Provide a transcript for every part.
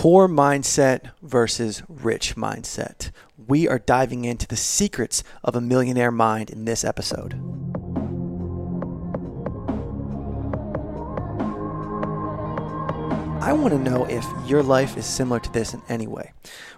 Poor mindset versus rich mindset. We are diving into the secrets of a millionaire mind in this episode. I want to know if your life is similar to this in any way.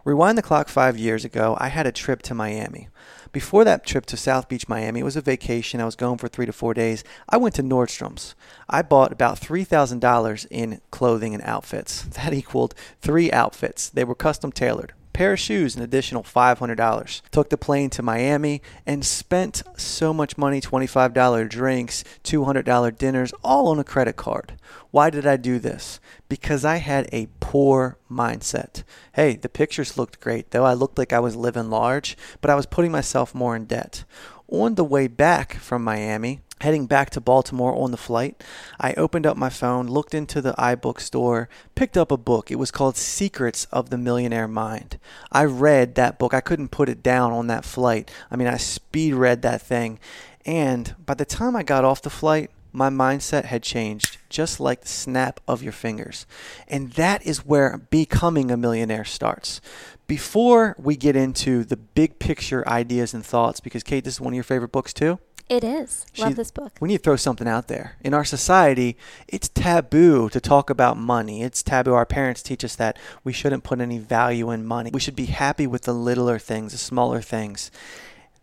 Rewind the clock five years ago, I had a trip to Miami. Before that trip to South Beach, Miami, it was a vacation. I was going for three to four days. I went to Nordstrom's. I bought about $3,000 in clothing and outfits. That equaled three outfits. They were custom tailored pair of shoes an additional $500 took the plane to miami and spent so much money $25 drinks $200 dinners all on a credit card. Why did i do this? Because i had a poor mindset. Hey the pictures looked great though. I looked like i was living large but i was putting myself more in debt. On the way back from miami Heading back to Baltimore on the flight, I opened up my phone, looked into the iBook store, picked up a book. It was called Secrets of the Millionaire Mind. I read that book. I couldn't put it down on that flight. I mean, I speed read that thing. And by the time I got off the flight, my mindset had changed just like the snap of your fingers. And that is where becoming a millionaire starts. Before we get into the big picture ideas and thoughts, because Kate, this is one of your favorite books too. It is. Love this book. We need to throw something out there. In our society, it's taboo to talk about money. It's taboo. Our parents teach us that we shouldn't put any value in money. We should be happy with the littler things, the smaller things.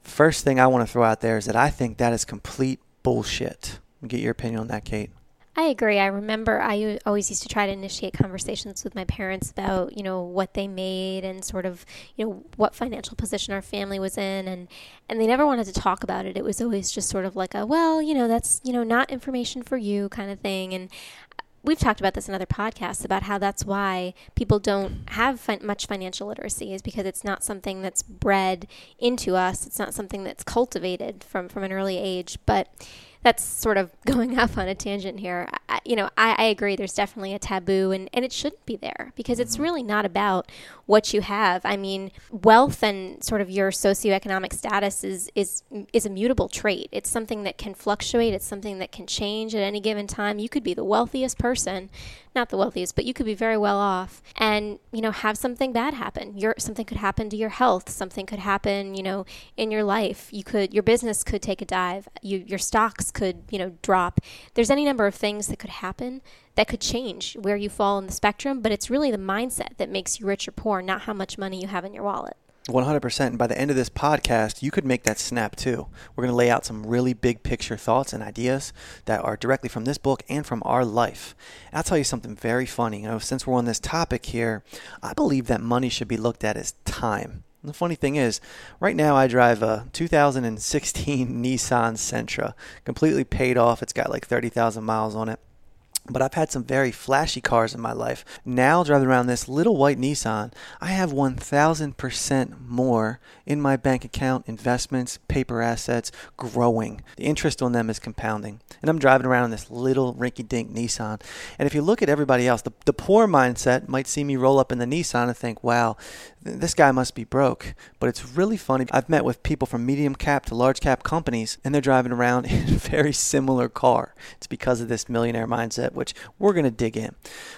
First thing I want to throw out there is that I think that is complete bullshit. Get your opinion on that, Kate. I agree. I remember I always used to try to initiate conversations with my parents about, you know, what they made and sort of, you know, what financial position our family was in and and they never wanted to talk about it. It was always just sort of like a, well, you know, that's, you know, not information for you kind of thing and uh, we've talked about this in other podcasts about how that's why people don't have much financial literacy is because it's not something that's bred into us. It's not something that's cultivated from from an early age. But that's sort of going off on a tangent here. I, you know, I, I agree. There's definitely a taboo, and and it shouldn't be there because it's mm-hmm. really not about what you have. I mean, wealth and sort of your socioeconomic status is is is a mutable trait. It's something that can fluctuate. It's something that can change at any given time. You could be the wealthiest person, not the wealthiest, but you could be very well off, and you know have something bad happen. Your something could happen to your health. Something could happen, you know, in your life. You could your business could take a dive. You your stocks could you know drop. There's any number of things that could happen that could change where you fall in the spectrum, but it's really the mindset that makes you rich or poor, not how much money you have in your wallet. 100%. And by the end of this podcast, you could make that snap too. We're going to lay out some really big picture thoughts and ideas that are directly from this book and from our life. And I'll tell you something very funny. You know, since we're on this topic here, I believe that money should be looked at as time. And the funny thing is, right now I drive a 2016 Nissan Sentra, completely paid off. It's got like 30,000 miles on it. But I've had some very flashy cars in my life. Now, driving around this little white Nissan, I have 1,000% more in my bank account, investments, paper assets, growing. The interest on them is compounding. And I'm driving around in this little rinky dink Nissan. And if you look at everybody else, the, the poor mindset might see me roll up in the Nissan and think, wow, this guy must be broke. But it's really funny. I've met with people from medium cap to large cap companies, and they're driving around in a very similar car. It's because of this millionaire mindset, which we're going to dig in.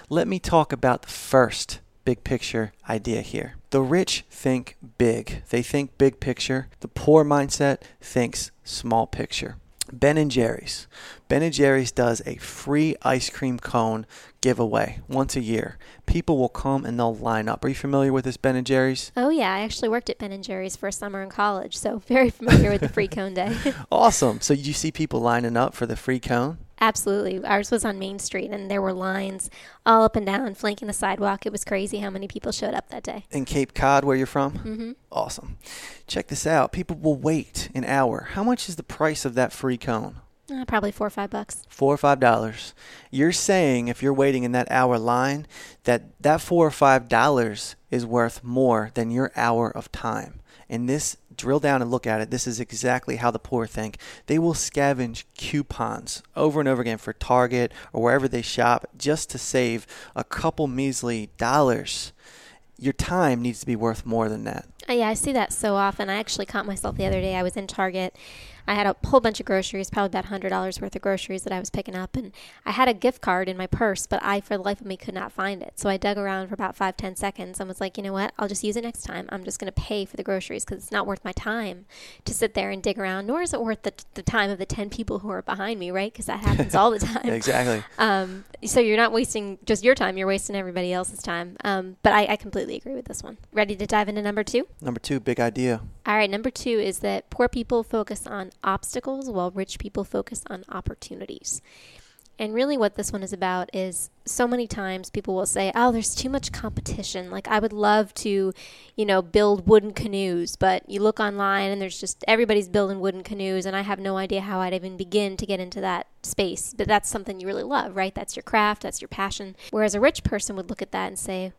Let me talk about the first big picture idea here. The rich think big. They think big picture. The poor mindset thinks small picture. Ben and Jerry's. Ben and Jerry's does a free ice cream cone giveaway once a year. People will come and they'll line up. Are you familiar with this Ben and Jerry's? Oh yeah, I actually worked at Ben and Jerry's for a summer in college, so very familiar with the free cone day. Awesome. So you see people lining up for the free cone? Absolutely. Ours was on Main Street and there were lines all up and down flanking the sidewalk. It was crazy how many people showed up that day. In Cape Cod, where you're from? Mm-hmm. Awesome. Check this out. People will wait an hour. How much is the price of that free cone? Uh, probably 4 or 5 bucks. four or five dollars. You're saying if you're waiting in that hour line that that four or five dollars is worth more than your hour of time. And this drill down and look at it. This is exactly how the poor think. They will scavenge coupons over and over again for Target or wherever they shop just to save a couple measly dollars. Your time needs to be worth more than that. Uh, yeah, I see that so often. I actually caught myself the other day. I was in Target. I had a whole bunch of groceries, probably about $100 worth of groceries that I was picking up. And I had a gift card in my purse, but I, for the life of me, could not find it. So I dug around for about five, ten seconds and was like, you know what? I'll just use it next time. I'm just going to pay for the groceries because it's not worth my time to sit there and dig around, nor is it worth the, the time of the 10 people who are behind me, right? Because that happens all the time. exactly. Um, so you're not wasting just your time, you're wasting everybody else's time. Um, but I, I completely agree with this one. Ready to dive into number two? Number two, big idea. All right, number two is that poor people focus on obstacles while rich people focus on opportunities. And really, what this one is about is so many times people will say, Oh, there's too much competition. Like, I would love to, you know, build wooden canoes, but you look online and there's just everybody's building wooden canoes, and I have no idea how I'd even begin to get into that space. But that's something you really love, right? That's your craft, that's your passion. Whereas a rich person would look at that and say,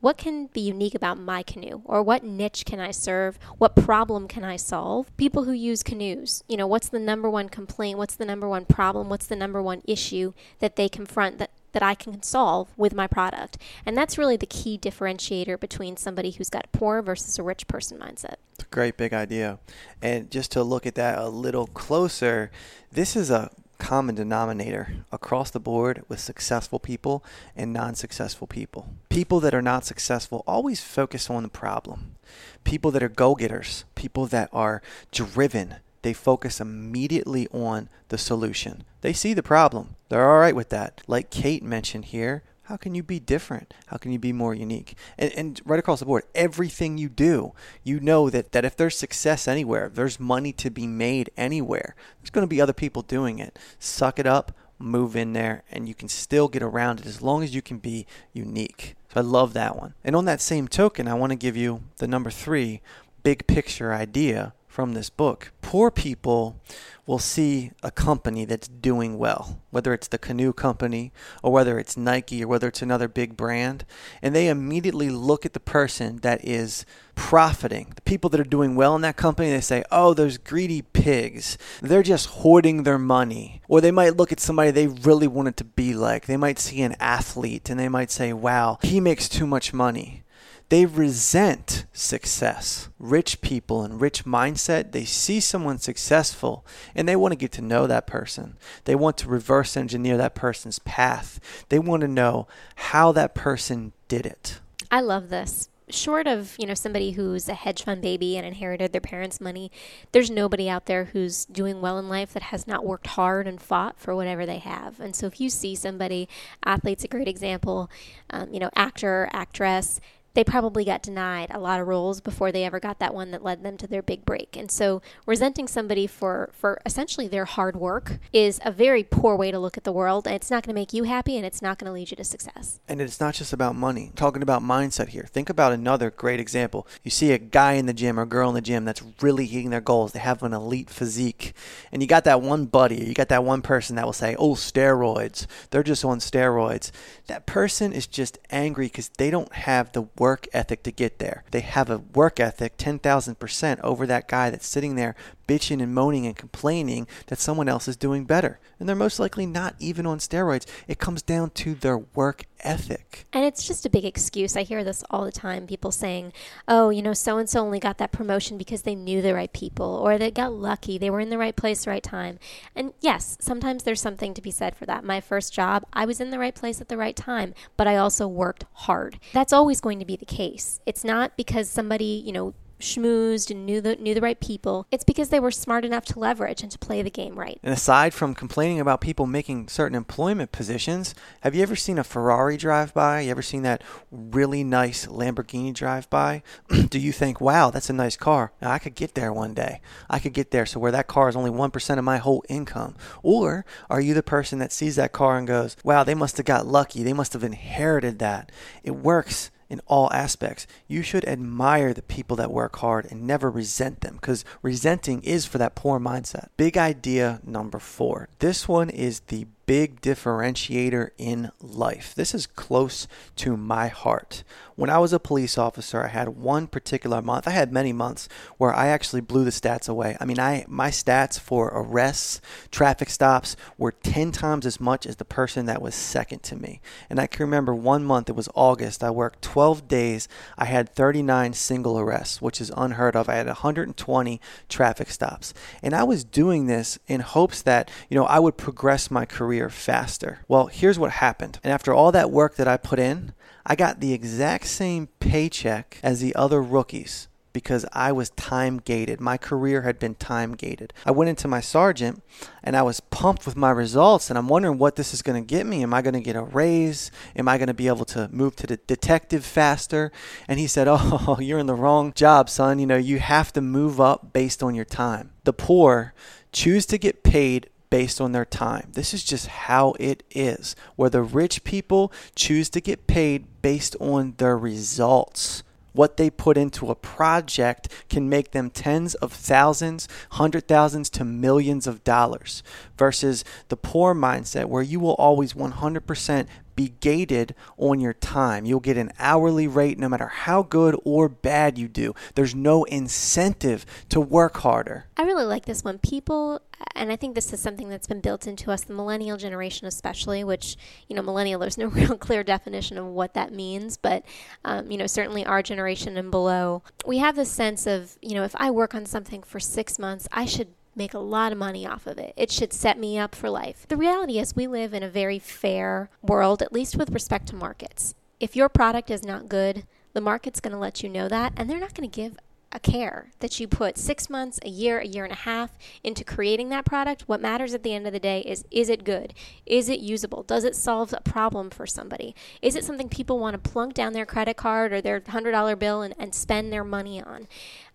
what can be unique about my canoe or what niche can i serve what problem can i solve people who use canoes you know what's the number one complaint what's the number one problem what's the number one issue that they confront that that I can solve with my product. And that's really the key differentiator between somebody who's got a poor versus a rich person mindset. It's a great big idea. And just to look at that a little closer, this is a common denominator across the board with successful people and non successful people. People that are not successful always focus on the problem. People that are go getters, people that are driven, they focus immediately on the solution. They see the problem. They're all right with that. Like Kate mentioned here, how can you be different? How can you be more unique? And, and right across the board, everything you do, you know that, that if there's success anywhere, if there's money to be made anywhere, there's going to be other people doing it. Suck it up, move in there, and you can still get around it as long as you can be unique. So I love that one. And on that same token, I want to give you the number three big picture idea from this book. Poor people will see a company that's doing well, whether it's the canoe company or whether it's Nike or whether it's another big brand, and they immediately look at the person that is profiting. The people that are doing well in that company, they say, oh, those greedy pigs. They're just hoarding their money. Or they might look at somebody they really wanted to be like. They might see an athlete and they might say, wow, he makes too much money. They resent success. Rich people and rich mindset, they see someone successful and they want to get to know that person. They want to reverse engineer that person's path. They want to know how that person did it. I love this short of you know somebody who's a hedge fund baby and inherited their parents' money, there's nobody out there who's doing well in life that has not worked hard and fought for whatever they have. And so if you see somebody, athlete's a great example, um, you know, actor, actress, they probably got denied a lot of roles before they ever got that one that led them to their big break. And so resenting somebody for for essentially their hard work is a very poor way to look at the world. And it's not going to make you happy and it's not going to lead you to success. And it's not just about money. talking about mindset here. Think about another great example. You see a guy in the gym or a girl in the gym that's really hitting their goals. They have an elite physique. And you got that one buddy, you got that one person that will say, "Oh, steroids. They're just on steroids." That person is just angry because they don't have the work work ethic to get there. They have a work ethic 10,000% over that guy that's sitting there bitching and moaning and complaining that someone else is doing better. And they're most likely not even on steroids. It comes down to their work ethic. And it's just a big excuse. I hear this all the time people saying, oh, you know, so and so only got that promotion because they knew the right people or they got lucky. They were in the right place, right time. And yes, sometimes there's something to be said for that. My first job, I was in the right place at the right time, but I also worked hard. That's always going to be the case. It's not because somebody, you know, schmoozed and knew the knew the right people. It's because they were smart enough to leverage and to play the game right. And aside from complaining about people making certain employment positions, have you ever seen a Ferrari drive by? You ever seen that really nice Lamborghini drive by? Do you think, "Wow, that's a nice car. I could get there one day. I could get there so where that car is only 1% of my whole income." Or are you the person that sees that car and goes, "Wow, they must have got lucky. They must have inherited that." It works in all aspects. You should admire the people that work hard and never resent them because resenting is for that poor mindset. Big idea number four. This one is the big differentiator in life. This is close to my heart. When I was a police officer, I had one particular month. I had many months where I actually blew the stats away. I mean, I my stats for arrests, traffic stops were 10 times as much as the person that was second to me. And I can remember one month, it was August. I worked 12 days. I had 39 single arrests, which is unheard of. I had 120 traffic stops. And I was doing this in hopes that, you know, I would progress my career faster. Well, here's what happened. And after all that work that I put in, I got the exact same paycheck as the other rookies because I was time gated. My career had been time gated. I went into my sergeant and I was pumped with my results and I'm wondering what this is going to get me. Am I going to get a raise? Am I going to be able to move to the detective faster? And he said, "Oh, you're in the wrong job, son. You know, you have to move up based on your time. The poor choose to get paid based on their time. This is just how it is, where the rich people choose to get paid based on their results. What they put into a project can make them tens of thousands, hundred thousands to millions of dollars versus the poor mindset where you will always 100% be gated on your time. You'll get an hourly rate no matter how good or bad you do. There's no incentive to work harder. I really like this one. People, and I think this is something that's been built into us, the millennial generation especially, which, you know, millennial, there's no real clear definition of what that means, but, um, you know, certainly our generation and below, we have this sense of, you know, if I work on something for six months, I should make a lot of money off of it. It should set me up for life. The reality is, we live in a very fair world, at least with respect to markets. If your product is not good, the market's going to let you know that, and they're not going to give a care that you put six months, a year, a year and a half into creating that product. What matters at the end of the day is is it good? Is it usable? Does it solve a problem for somebody? Is it something people want to plunk down their credit card or their $100 bill and, and spend their money on?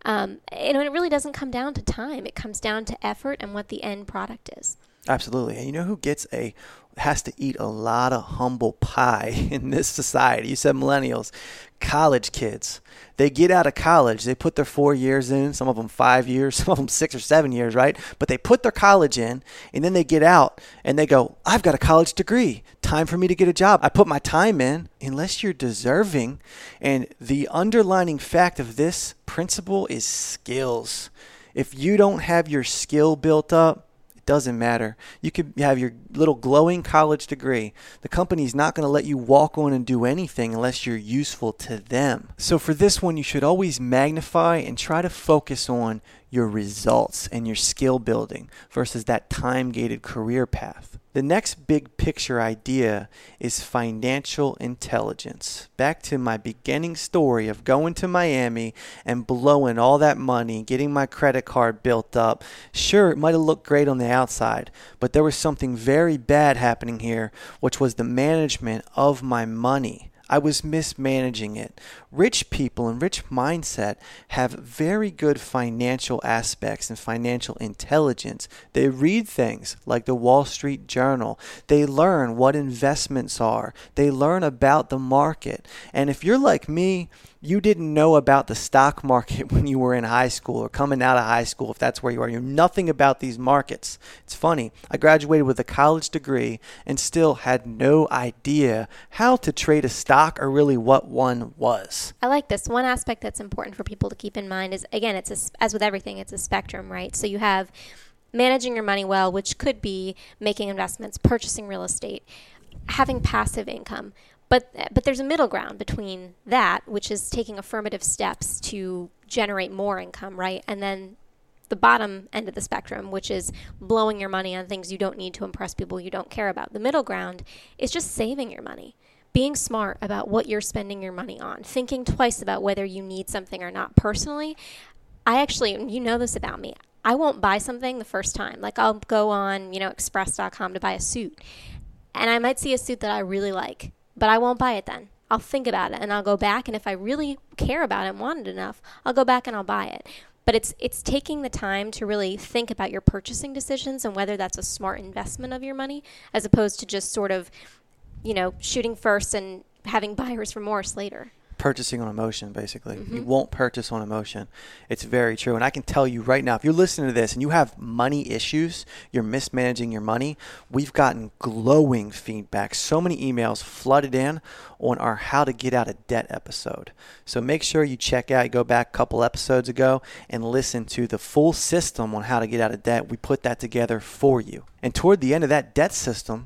Um, and it really doesn't come down to time, it comes down to effort and what the end product is. Absolutely. And you know who gets a has to eat a lot of humble pie in this society? You said millennials, college kids. They get out of college, they put their 4 years in, some of them 5 years, some of them 6 or 7 years, right? But they put their college in and then they get out and they go, "I've got a college degree. Time for me to get a job. I put my time in unless you're deserving." And the underlining fact of this principle is skills. If you don't have your skill built up, doesn't matter. You could have your little glowing college degree. The company's not going to let you walk on and do anything unless you're useful to them. So, for this one, you should always magnify and try to focus on your results and your skill building versus that time gated career path. The next big picture idea is financial intelligence. Back to my beginning story of going to Miami and blowing all that money, getting my credit card built up. Sure, it might have looked great on the outside, but there was something very bad happening here, which was the management of my money. I was mismanaging it. Rich people and rich mindset have very good financial aspects and financial intelligence. They read things like the Wall Street Journal. They learn what investments are. They learn about the market. And if you're like me, you didn't know about the stock market when you were in high school or coming out of high school, if that's where you are. You know nothing about these markets. It's funny. I graduated with a college degree and still had no idea how to trade a stock or really what one was. I like this. One aspect that's important for people to keep in mind is again, it's a, as with everything, it's a spectrum, right? So you have managing your money well, which could be making investments, purchasing real estate, having passive income but but there's a middle ground between that, which is taking affirmative steps to generate more income, right? And then the bottom end of the spectrum, which is blowing your money on things you don't need to impress people you don't care about. The middle ground is just saving your money. Being smart about what you're spending your money on, thinking twice about whether you need something or not. Personally, I actually, you know this about me, I won't buy something the first time. Like I'll go on, you know, express.com to buy a suit. And I might see a suit that I really like but I won't buy it then. I'll think about it and I'll go back and if I really care about it and want it enough, I'll go back and I'll buy it. But it's it's taking the time to really think about your purchasing decisions and whether that's a smart investment of your money as opposed to just sort of, you know, shooting first and having buyer's remorse later purchasing on emotion basically. Mm-hmm. you won't purchase on emotion. It's very true. And i can tell you right now if you're listening to this and you have money issues you're mismanaging your money we've gotten glowing feedback. So many emails flooded in on our how to get out of debt episode. So make sure you check out go back a couple episodes ago and listen to the full system on how to get out of debt. We put that together for you. And toward the end of that debt system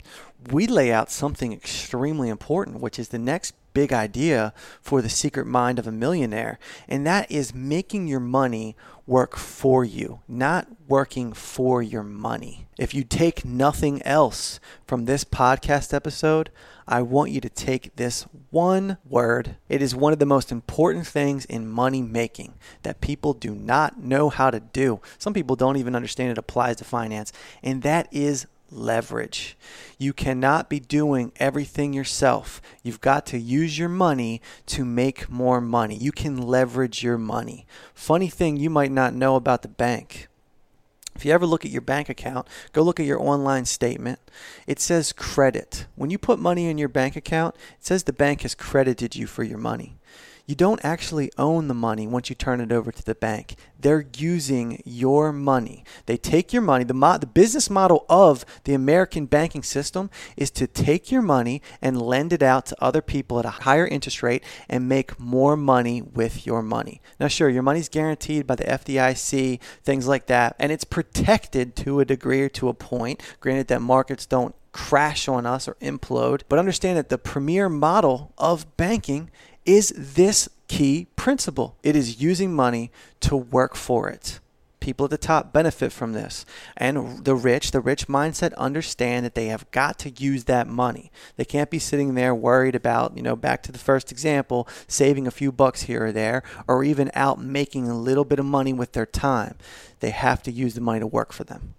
we lay out something extremely important which is the next big idea for the secret mind of a millionaire, and that is making your money work for you, not working for your money. If you take nothing else from this podcast episode, I want you to take this one word. It is one of the most important things in money making that people do not know how to do. Some people don't even understand it applies to finance, and that is leverage. You cannot be doing everything yourself. You've got to use your money to make more money. You can leverage your money. Funny thing you might not know about the bank. If you ever look at your bank account, go look at your online statement. It says credit. When you put money in your bank account, it says the bank has credited you for your money you don't actually own the money once you turn it over to the bank. They're using your money. They take your money. The, mo- the business model of the American banking system is to take your money and lend it out to other people at a higher interest rate and make more money with your money. Now, sure, your money's guaranteed by the FDIC, things like that, and it's protected to a degree or to a point. Granted that markets don't crash on us or implode, but understand that the premier model of banking is this key principle. It is using money to work for it. People at the top benefit from this. And the rich, the rich mindset understand that they have got to use that money. They can't be sitting there worried about, you know, back to the first example, saving a few bucks here or there, or even out making a little bit of money with their time. They have to use the money to work for them.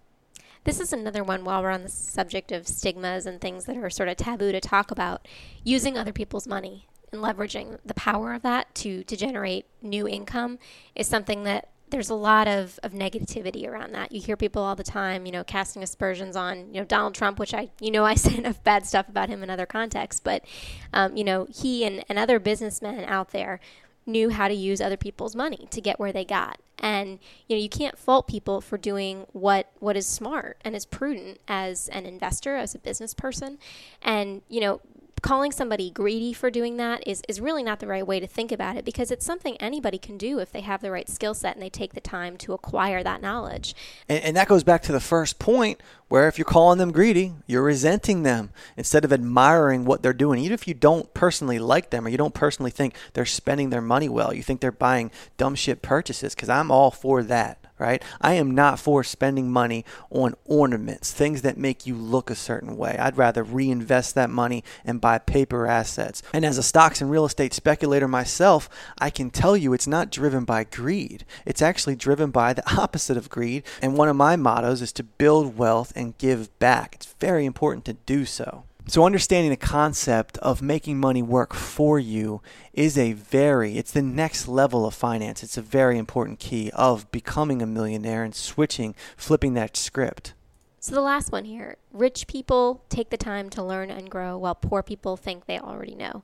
This is another one while we're on the subject of stigmas and things that are sort of taboo to talk about. Using other people's money and leveraging the power of that to to generate new income is something that there's a lot of, of negativity around that. You hear people all the time, you know, casting aspersions on, you know, Donald Trump, which I, you know, I say enough bad stuff about him in other contexts, but, um, you know, he and, and other businessmen out there knew how to use other people's money to get where they got. And you know, you can't fault people for doing what what is smart and is prudent as an investor, as a business person. And you know, calling somebody greedy for doing that is, is really not the right way to think about it because it's something anybody can do if they have the right skill set and they take the time to acquire that knowledge. And, and, that goes back to the first point where if you're calling them greedy, you're resenting them instead of admiring what they're doing. Even if you don't personally like them or you don't personally think they're spending their money well, you think they're buying dumb shit purchases because I'm all for that right? I am not for spending money on ornaments, things that make you look a certain way. I'd rather reinvest that money and buy paper assets. And as a stocks and real estate speculator myself, I can tell you it's not driven by greed. It's actually driven by the opposite of greed. And one of my mottos is to build wealth and give back. It's very important to do so. So understanding the concept of making money work for you is a very it's the next level of finance. It's a very important key of becoming a millionaire and switching, flipping that script. So the last one here, rich people take the time to learn and grow while poor people think they already know.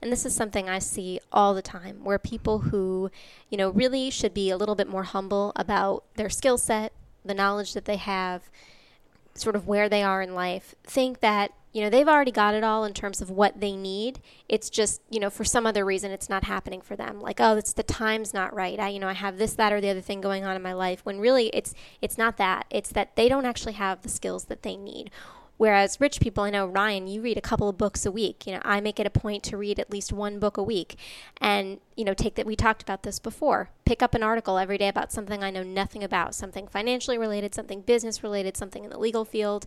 And this is something I see all the time where people who, you know, really should be a little bit more humble about their skill set, the knowledge that they have, sort of where they are in life, think that you know they've already got it all in terms of what they need. It's just you know for some other reason it's not happening for them. Like oh it's the time's not right. I you know i have this that or the other thing going on in my life when really it's it's not that. It's that they don't actually have the skills that they need Whereas rich people, I know Ryan, you read a couple of books a week. You know, I make it a point to read at least one book a week, and you know, take that. We talked about this before. Pick up an article every day about something I know nothing about, something financially related, something business related, something in the legal field,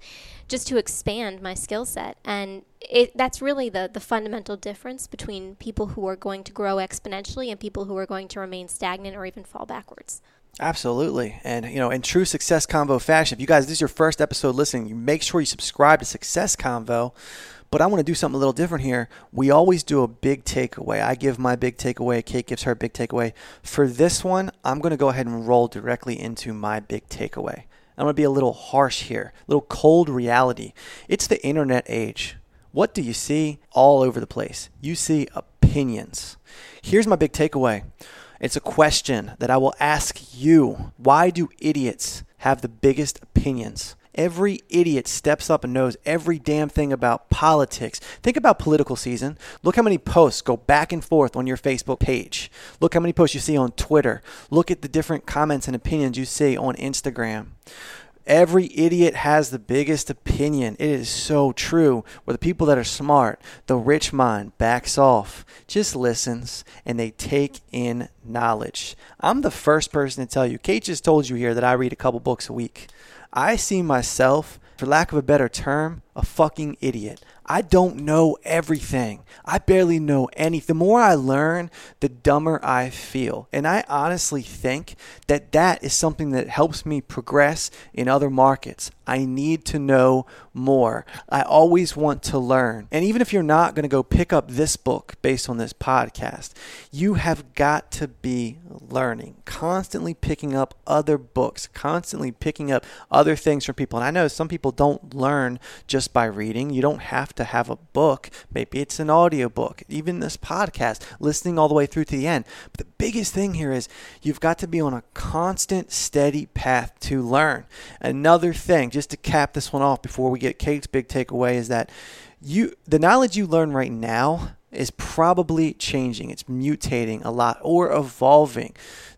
just to expand my skill set. And it, that's really the the fundamental difference between people who are going to grow exponentially and people who are going to remain stagnant or even fall backwards. Absolutely. And, you know, in true Success Convo fashion, if you guys, this is your first episode listening, you make sure you subscribe to Success Convo. But I want to do something a little different here. We always do a big takeaway. I give my big takeaway. Kate gives her big takeaway. For this one, I'm going to go ahead and roll directly into my big takeaway. I'm going to be a little harsh here, a little cold reality. It's the internet age. What do you see all over the place? You see opinions. Here's my big takeaway it's a question that I will ask you Why do idiots have the biggest opinions? Every idiot steps up and knows every damn thing about politics. Think about political season. Look how many posts go back and forth on your Facebook page. Look how many posts you see on Twitter. Look at the different comments and opinions you see on Instagram. Every idiot has the biggest opinion. It is so true. Where the people that are smart, the rich mind backs off, just listens, and they take in knowledge. I'm the first person to tell you. Kate just told you here that I read a couple books a week. I see myself, for lack of a better term, a fucking idiot. I don't know everything. I barely know anything. The more I learn, the dumber I feel. And I honestly think that that is something that helps me progress in other markets. I need to know more. I always want to learn. And even if you're not going to go pick up this book based on this podcast, you have got to be learning, constantly picking up other books, constantly picking up other things from people. And I know some people don't learn just by reading. You don't have to have a book. Maybe it's an audio book, even this podcast, listening all the way through to the end. But the biggest thing here is you've got to be on a constant, steady path to learn. Another thing, just to cap this one off before we get Kate's big takeaway, is that you the knowledge you learn right now is probably changing. It's mutating a lot or evolving.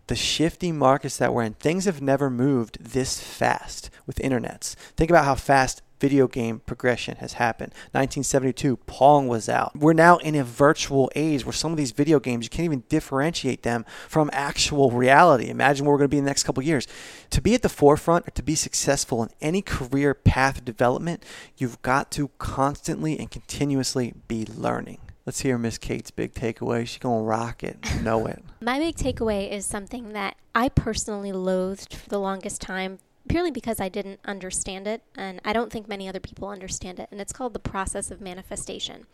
The shifty markets that we're in, things have never moved this fast with internets. Think about how fast video game progression has happened. 1972, Pong was out. We're now in a virtual age where some of these video games, you can't even differentiate them from actual reality. Imagine where we're going to be in the next couple years. To be at the forefront or to be successful in any career path development, you've got to constantly and continuously be learning. Let's hear Miss Kate's big takeaway. She's going to rock it. Know it. My big takeaway is something that I personally loathed for the longest time purely because I didn't understand it, and I don't think many other people understand it. And it's called the process of manifestation.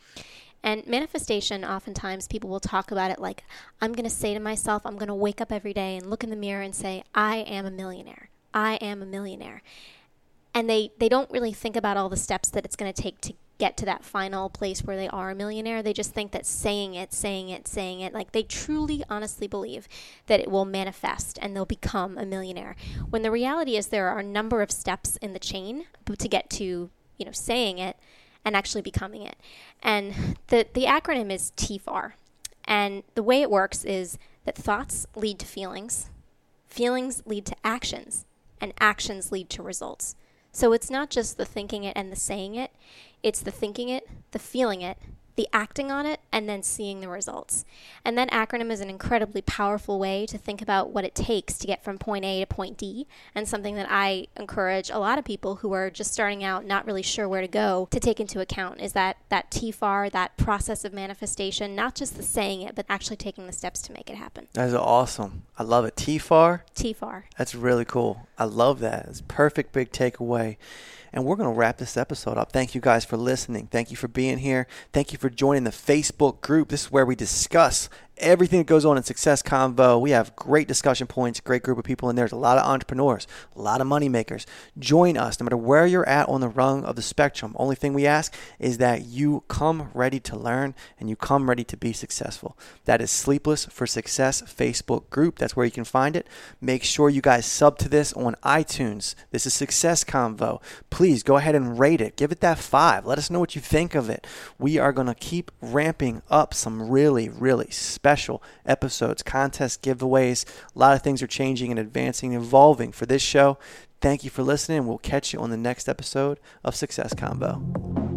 And manifestation, oftentimes people will talk about it like, I'm going to say to myself, I'm going to wake up every day and look in the mirror and say, I am a millionaire. I am a millionaire. And they, they don't really think about all the steps that it's going to take to get to that final place where they are a millionaire. They just think that saying it, saying it, saying it, like they truly, honestly believe that it will manifest and they'll become a millionaire. When the reality is there are a number of steps in the chain to get to, you know, saying it and actually becoming it. And the, the acronym is TFAR. And the way it works is that thoughts lead to feelings, feelings lead to actions, and actions lead to results. So it's not just the thinking it and the saying it, it's the thinking it, the feeling it, the acting on it, and then seeing the results. And that acronym is an incredibly powerful way to think about what it takes to get from point A to point D, and something that I encourage a lot of people who are just starting out, not really sure where to go, to take into account is that that TFAR, that process of manifestation, not just the saying it, but actually taking the steps to make it happen. That's awesome. I love it. TFAR? TFAR. That's really cool. I love that. It's perfect big takeaway. And we're going to wrap this episode up. Thank you guys for listening. Thank you for being here. Thank you for joining the Facebook group. This is where we discuss everything that goes on in Success Convo. We have great discussion points, great group of people in there. There's a lot of entrepreneurs, a lot of money makers. Join us no matter where you're at on the rung of the spectrum. Only thing we ask is that you come ready to learn and you come ready to be successful. That is Sleepless for Success Facebook group. That's where you can find it. Make sure you guys sub to this on iTunes. This is Success Convo. Please go ahead and rate it. Give it that five. Let us know what you think of it. We are going to keep ramping up some really, really special special episodes, contests, giveaways. A lot of things are changing and advancing and evolving for this show. Thank you for listening. We'll catch you on the next episode of Success Convo.